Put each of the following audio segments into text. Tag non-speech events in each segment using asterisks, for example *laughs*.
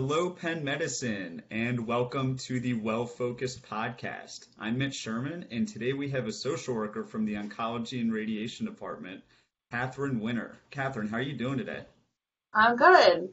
Hello, Penn Medicine, and welcome to the Well Focused Podcast. I'm Mitch Sherman, and today we have a social worker from the Oncology and Radiation Department, Katharine Winner. Katharine, how are you doing today? I'm good.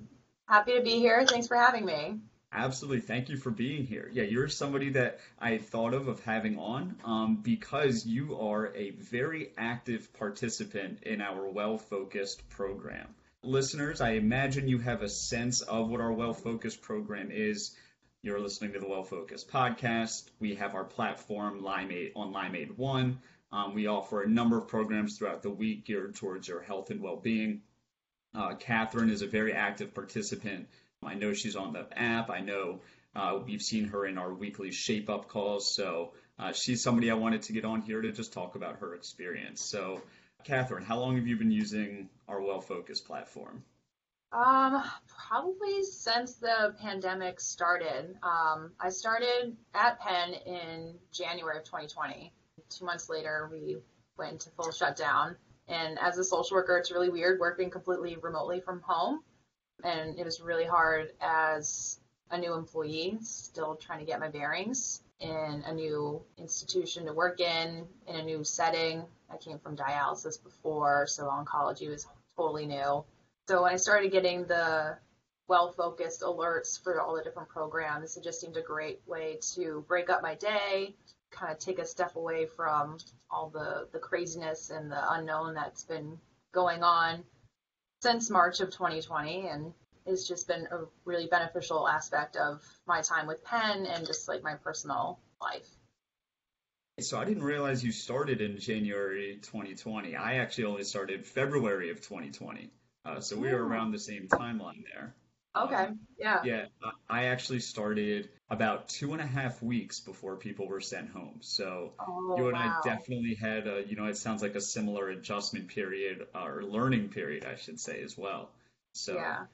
Happy to be here. Thanks for having me. Absolutely. Thank you for being here. Yeah, you're somebody that I thought of of having on um, because you are a very active participant in our well focused program listeners, I imagine you have a sense of what our Well Focused program is. You're listening to the Well Focused podcast. We have our platform Limeade on Limeade One. Um, we offer a number of programs throughout the week geared towards your health and well-being. Uh, Katharine is a very active participant. I know she's on the app. I know uh, we've seen her in our weekly shape up calls. So uh, she's somebody I wanted to get on here to just talk about her experience. So Katharine, how long have you been using our Well Focus platform? Um, probably since the pandemic started. Um, I started at Penn in January of 2020. Two months later, we went into full shutdown. And as a social worker, it's really weird working completely remotely from home. And it was really hard as a new employee, still trying to get my bearings in a new institution to work in, in a new setting. I came from dialysis before, so oncology was totally new. So when I started getting the well focused alerts for all the different programs, it just seemed a great way to break up my day, kind of take a step away from all the, the craziness and the unknown that's been going on since March of 2020. And it's just been a really beneficial aspect of my time with Penn and just like my personal life. So I didn't realize you started in January 2020. I actually only started February of 2020. Uh, so we were oh. around the same timeline there. Okay. Um, yeah. Yeah. I actually started about two and a half weeks before people were sent home. So oh, you and wow. I definitely had a, you know, it sounds like a similar adjustment period or learning period, I should say, as well. So yeah.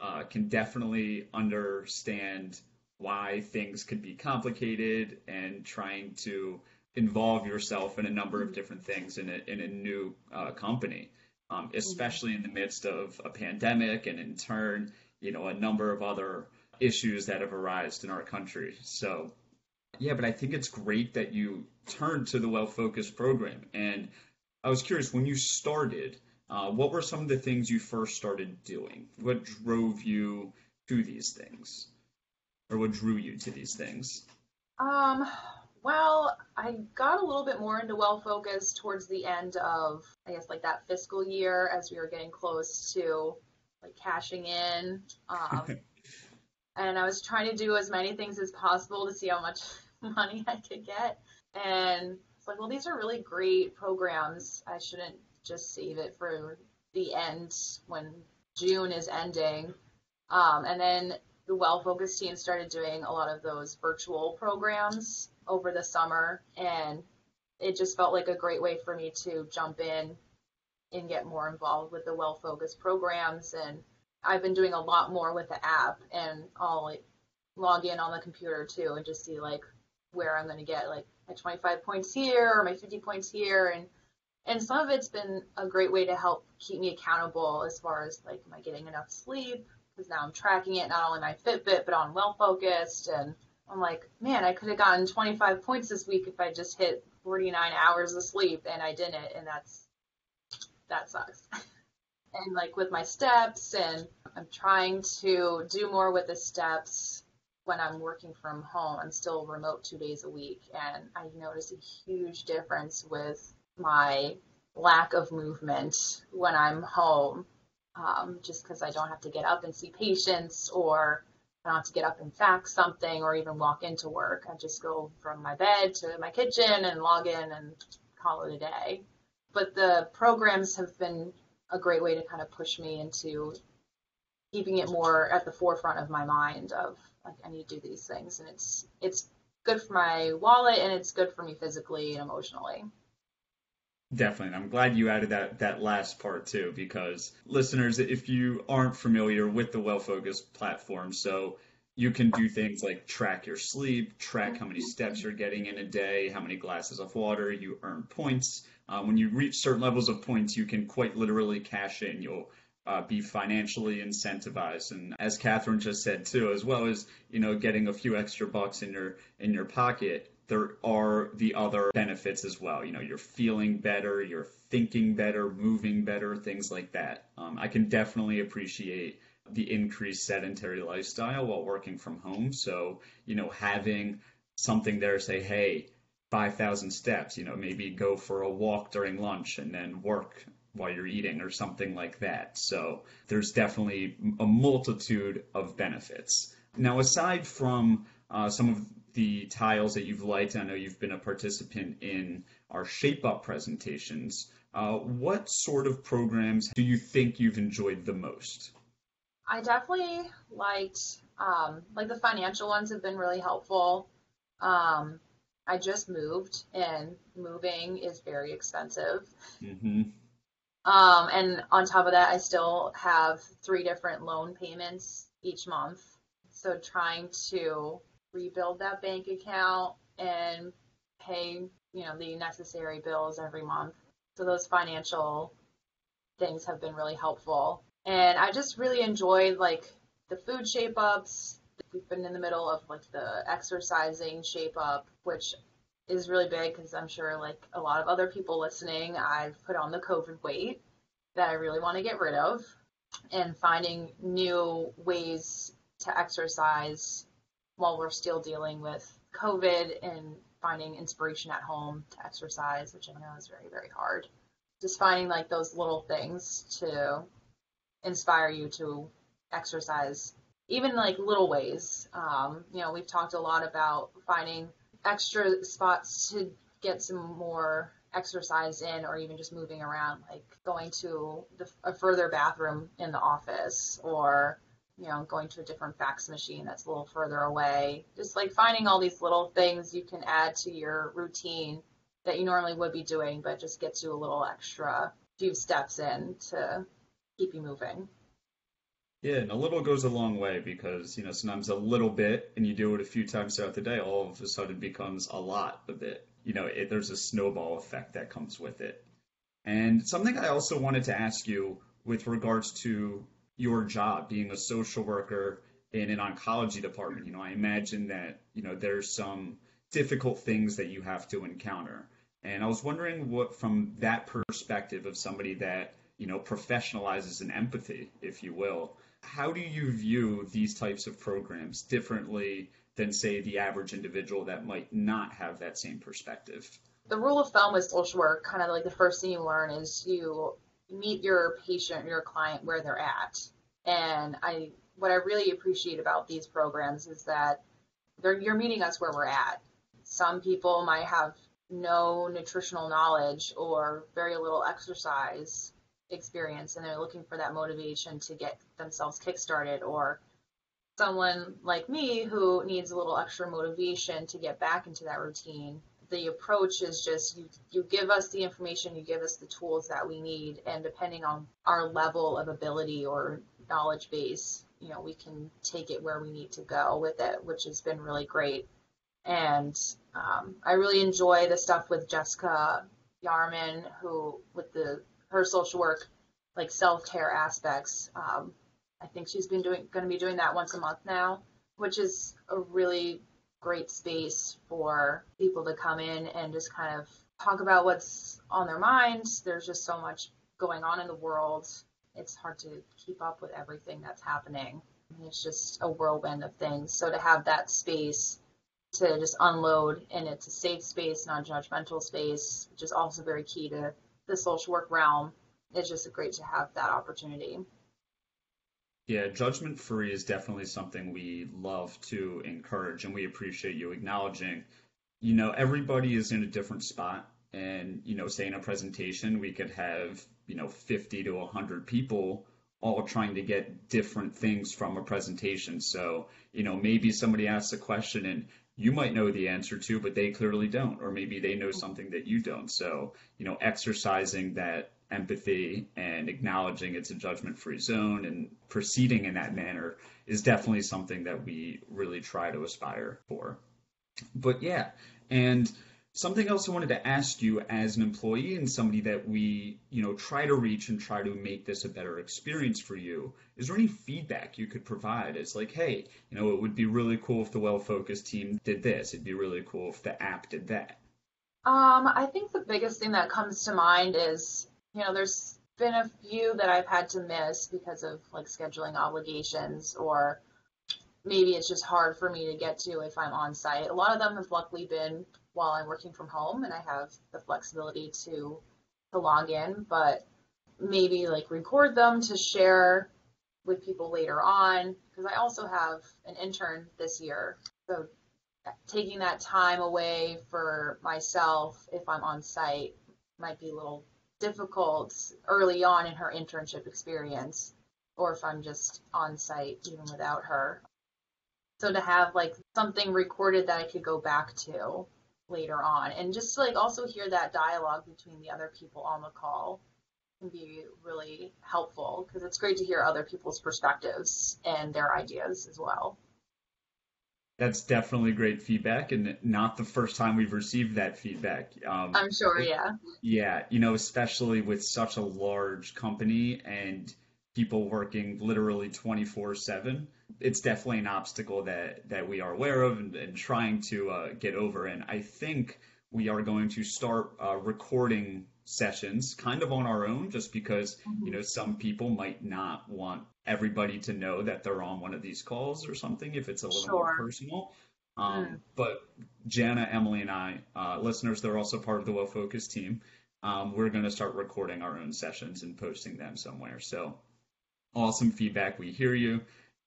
Uh, can definitely understand why things could be complicated and trying to involve yourself in a number of different things in a, in a new uh, company, um, mm-hmm. especially in the midst of a pandemic and in turn, you know, a number of other issues that have arisen in our country. So, yeah, but I think it's great that you turned to the well focused program. And I was curious when you started, uh, what were some of the things you first started doing? What drove you to these things? Or what drew you to these things? Um, well, I got a little bit more into well focused towards the end of, I guess, like that fiscal year as we were getting close to like cashing in. Um, *laughs* and I was trying to do as many things as possible to see how much *laughs* money I could get. And it's like, well, these are really great programs. I shouldn't just save it for the end when June is ending. Um, and then the well focused team started doing a lot of those virtual programs over the summer and it just felt like a great way for me to jump in and get more involved with the well focused programs and I've been doing a lot more with the app and I'll like log in on the computer too and just see like where I'm going to get like my 25 points here or my 50 points here and and some of it's been a great way to help keep me accountable as far as like am I getting enough sleep because now I'm tracking it not only my Fitbit but on well focused and I'm like, man, I could have gotten 25 points this week if I just hit 49 hours of sleep and I didn't, and that's that sucks. *laughs* and like with my steps, and I'm trying to do more with the steps when I'm working from home. I'm still remote two days a week, and I notice a huge difference with my lack of movement when I'm home, um, just because I don't have to get up and see patients or I don't have to get up and fax something or even walk into work. I just go from my bed to my kitchen and log in and call it a day. But the programs have been a great way to kind of push me into keeping it more at the forefront of my mind of like I need to do these things and it's it's good for my wallet and it's good for me physically and emotionally. Definitely. And I'm glad you added that that last part too, because listeners, if you aren't familiar with the Well Focused platform, so you can do things like track your sleep, track how many steps you're getting in a day, how many glasses of water, you earn points. Uh, when you reach certain levels of points, you can quite literally cash in. You'll uh, be financially incentivized. And as Katharine just said too, as well as you know getting a few extra bucks in your in your pocket, there are the other benefits as well. You know, you're feeling better, you're thinking better, moving better, things like that. Um, I can definitely appreciate the increased sedentary lifestyle while working from home. So, you know, having something there say, hey, 5,000 steps, you know, maybe go for a walk during lunch and then work while you're eating or something like that. So there's definitely a multitude of benefits. Now, aside from uh, some of the tiles that you've liked, I know you've been a participant in our Shape Up presentations. Uh, what sort of programs do you think you've enjoyed the most? I definitely liked, um, like the financial ones have been really helpful. Um, I just moved, and moving is very expensive. Mm-hmm. Um, and on top of that, I still have three different loan payments each month. So trying to rebuild that bank account and pay, you know, the necessary bills every month. So those financial things have been really helpful. And I just really enjoyed like the food shape ups. We've been in the middle of like the exercising shape up, which is really big because I'm sure like a lot of other people listening, I've put on the COVID weight that I really want to get rid of and finding new ways to exercise while we're still dealing with COVID and finding inspiration at home to exercise, which I know is very, very hard. Just finding like those little things to inspire you to exercise, even like little ways. Um, you know, we've talked a lot about finding extra spots to get some more exercise in or even just moving around, like going to the, a further bathroom in the office or you know, going to a different fax machine that's a little further away. Just like finding all these little things you can add to your routine that you normally would be doing, but just gets you a little extra few steps in to keep you moving. Yeah, and a little goes a long way because, you know, sometimes a little bit and you do it a few times throughout the day, all of a sudden becomes a lot of it. You know, it, there's a snowball effect that comes with it. And something I also wanted to ask you with regards to your job being a social worker in an oncology department, you know, I imagine that, you know, there's some difficult things that you have to encounter. And I was wondering what, from that perspective of somebody that, you know, professionalizes in empathy, if you will, how do you view these types of programs differently than, say, the average individual that might not have that same perspective? The rule of thumb with social work, kind of like the first thing you learn is you meet your patient, your client where they're at. And I, what I really appreciate about these programs is that they're, you're meeting us where we're at. Some people might have no nutritional knowledge or very little exercise experience and they're looking for that motivation to get themselves kickstarted or someone like me who needs a little extra motivation to get back into that routine the approach is just you, you give us the information, you give us the tools that we need, and depending on our level of ability or knowledge base, you know, we can take it where we need to go with it, which has been really great. And um, I really enjoy the stuff with Jessica Yarman, who with the her social work, like self care aspects. Um, I think she's been doing going to be doing that once a month now, which is a really great space for people to come in and just kind of talk about what's on their minds. There's just so much going on in the world. It's hard to keep up with everything that's happening. It's just a whirlwind of things. So to have that space to just unload and it's a safe space, non-judgmental space, which is also very key to the social work realm. It's just great to have that opportunity. Yeah, judgment free is definitely something we love to encourage, and we appreciate you acknowledging. You know, everybody is in a different spot, and you know, say in a presentation, we could have you know 50 to 100 people all trying to get different things from a presentation. So, you know, maybe somebody asks a question and you might know the answer to, but they clearly don't, or maybe they know something that you don't. So, you know, exercising that empathy and acknowledging it's a judgment free zone and proceeding in that manner is definitely something that we really try to aspire for. But yeah, and something else I wanted to ask you as an employee and somebody that we, you know, try to reach and try to make this a better experience for you. Is there any feedback you could provide? It's like, hey, you know, it would be really cool if the well focused team did this. It'd be really cool if the app did that. Um, I think the biggest thing that comes to mind is, you know, there's been a few that I've had to miss because of like scheduling obligations or maybe it's just hard for me to get to if I'm on site. A lot of them have luckily been while I'm working from home and I have the flexibility to to log in, but maybe like record them to share with people later on because I also have an intern this year. So taking that time away for myself if I'm on site might be a little difficult early on in her internship experience or if I'm just on site even without her. So to have like something recorded that I could go back to later on and just to like also hear that dialogue between the other people on the call can be really helpful because it's great to hear other people's perspectives and their ideas as well. That's definitely great feedback, and not the first time we've received that feedback. Um, I'm sure, yeah. Yeah, you know, especially with such a large company and people working literally 24 7 it's definitely an obstacle that that we are aware of and, and trying to uh, get over and i think we are going to start uh, recording sessions kind of on our own just because mm-hmm. you know some people might not want everybody to know that they're on one of these calls or something if it's a little sure. more personal um, mm. but jana emily and i uh, listeners they're also part of the well focused team um, we're going to start recording our own sessions and posting them somewhere so awesome feedback. We hear you,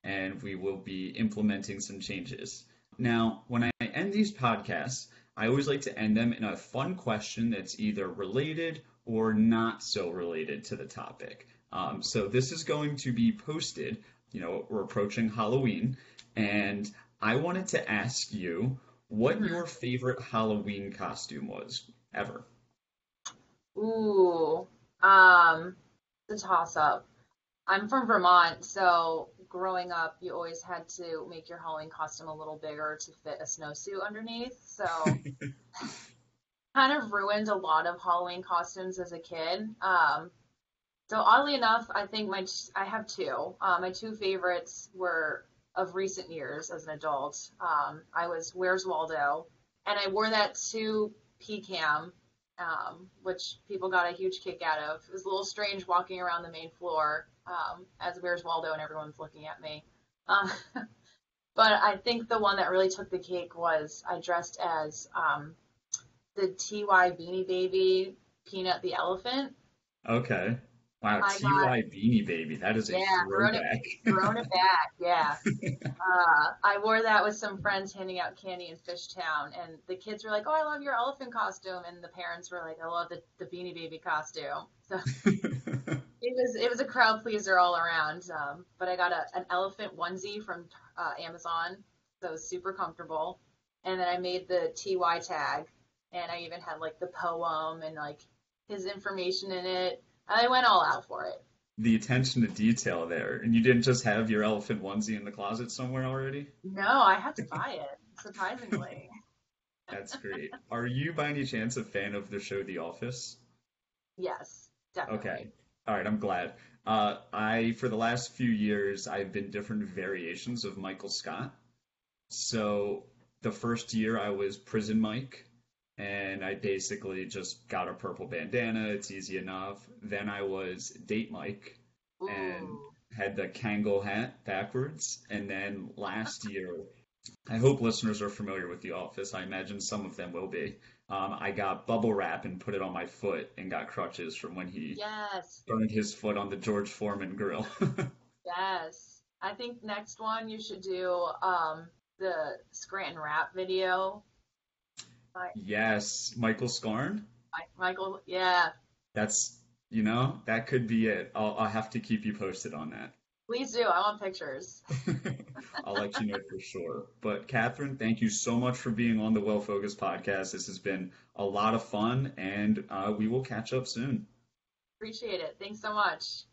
and we will be implementing some changes. Now, when I end these podcasts, I always like to end them in a fun question that's either related or not so related to the topic. Um, so this is going to be posted. You know, we're approaching Halloween, and I wanted to ask you what mm-hmm. your favorite Halloween costume was ever. Ooh, um, the toss up. I'm from Vermont, so growing up, you always had to make your Halloween costume a little bigger to fit a snowsuit underneath. So *laughs* kind of ruined a lot of Halloween costumes as a kid. Um, so oddly enough, I think my I have two. Uh, my two favorites were of recent years as an adult. Um, I was Where's Waldo, and I wore that to PCAM, um, which people got a huge kick out of. It was a little strange walking around the main floor um, as Where's Waldo and everyone's looking at me. Um, *laughs* but I think the one that really took the cake was I dressed as um, the TY Beanie Baby Peanut the Elephant. Okay. Wow, I TY got, Beanie Baby. That is a yeah, throwback. *laughs* Thrown it back, yeah. *laughs* uh, I wore that with some friends handing out candy in Fishtown, and the kids were like, "Oh, I love your elephant costume," and the parents were like, "I love the, the Beanie Baby costume." So it was it was a crowd pleaser all around. Um, but I got a, an elephant onesie from uh, Amazon, so it was super comfortable. And then I made the TY tag, and I even had like the poem and like his information in it. I went all out for it. The attention to detail there, and you didn't just have your elephant onesie in the closet somewhere already. No, I had to buy it. Surprisingly. *laughs* *laughs* That's great. Are you by any chance a fan of the show The Office? Yes, definitely. Okay. All right, I'm glad. Uh, I for the last few years I've been different variations of Michael Scott. So the first year I was Prison Mike, and I basically just got a purple bandana. It's easy enough. Then I was Date Mike, Ooh. and had the Kangol hat backwards. And then last year, I hope listeners are familiar with The Office. I imagine some of them will be um, I got bubble wrap and put it on my foot and got crutches from when he yes. burned his foot on the George Foreman grill. *laughs* yes. I think next one you should do um, the Scranton rap video. Yes, Michael Scarn. Michael, yeah. That's you know that could be it. I'll, I'll have to keep you posted on that. Please do. I want pictures. *laughs* *laughs* I'll let you know for sure. But Katharine, thank you so much for being on the Well Focused podcast. This has been a lot of fun, and uh, we will catch up soon. Appreciate it. Thanks so much.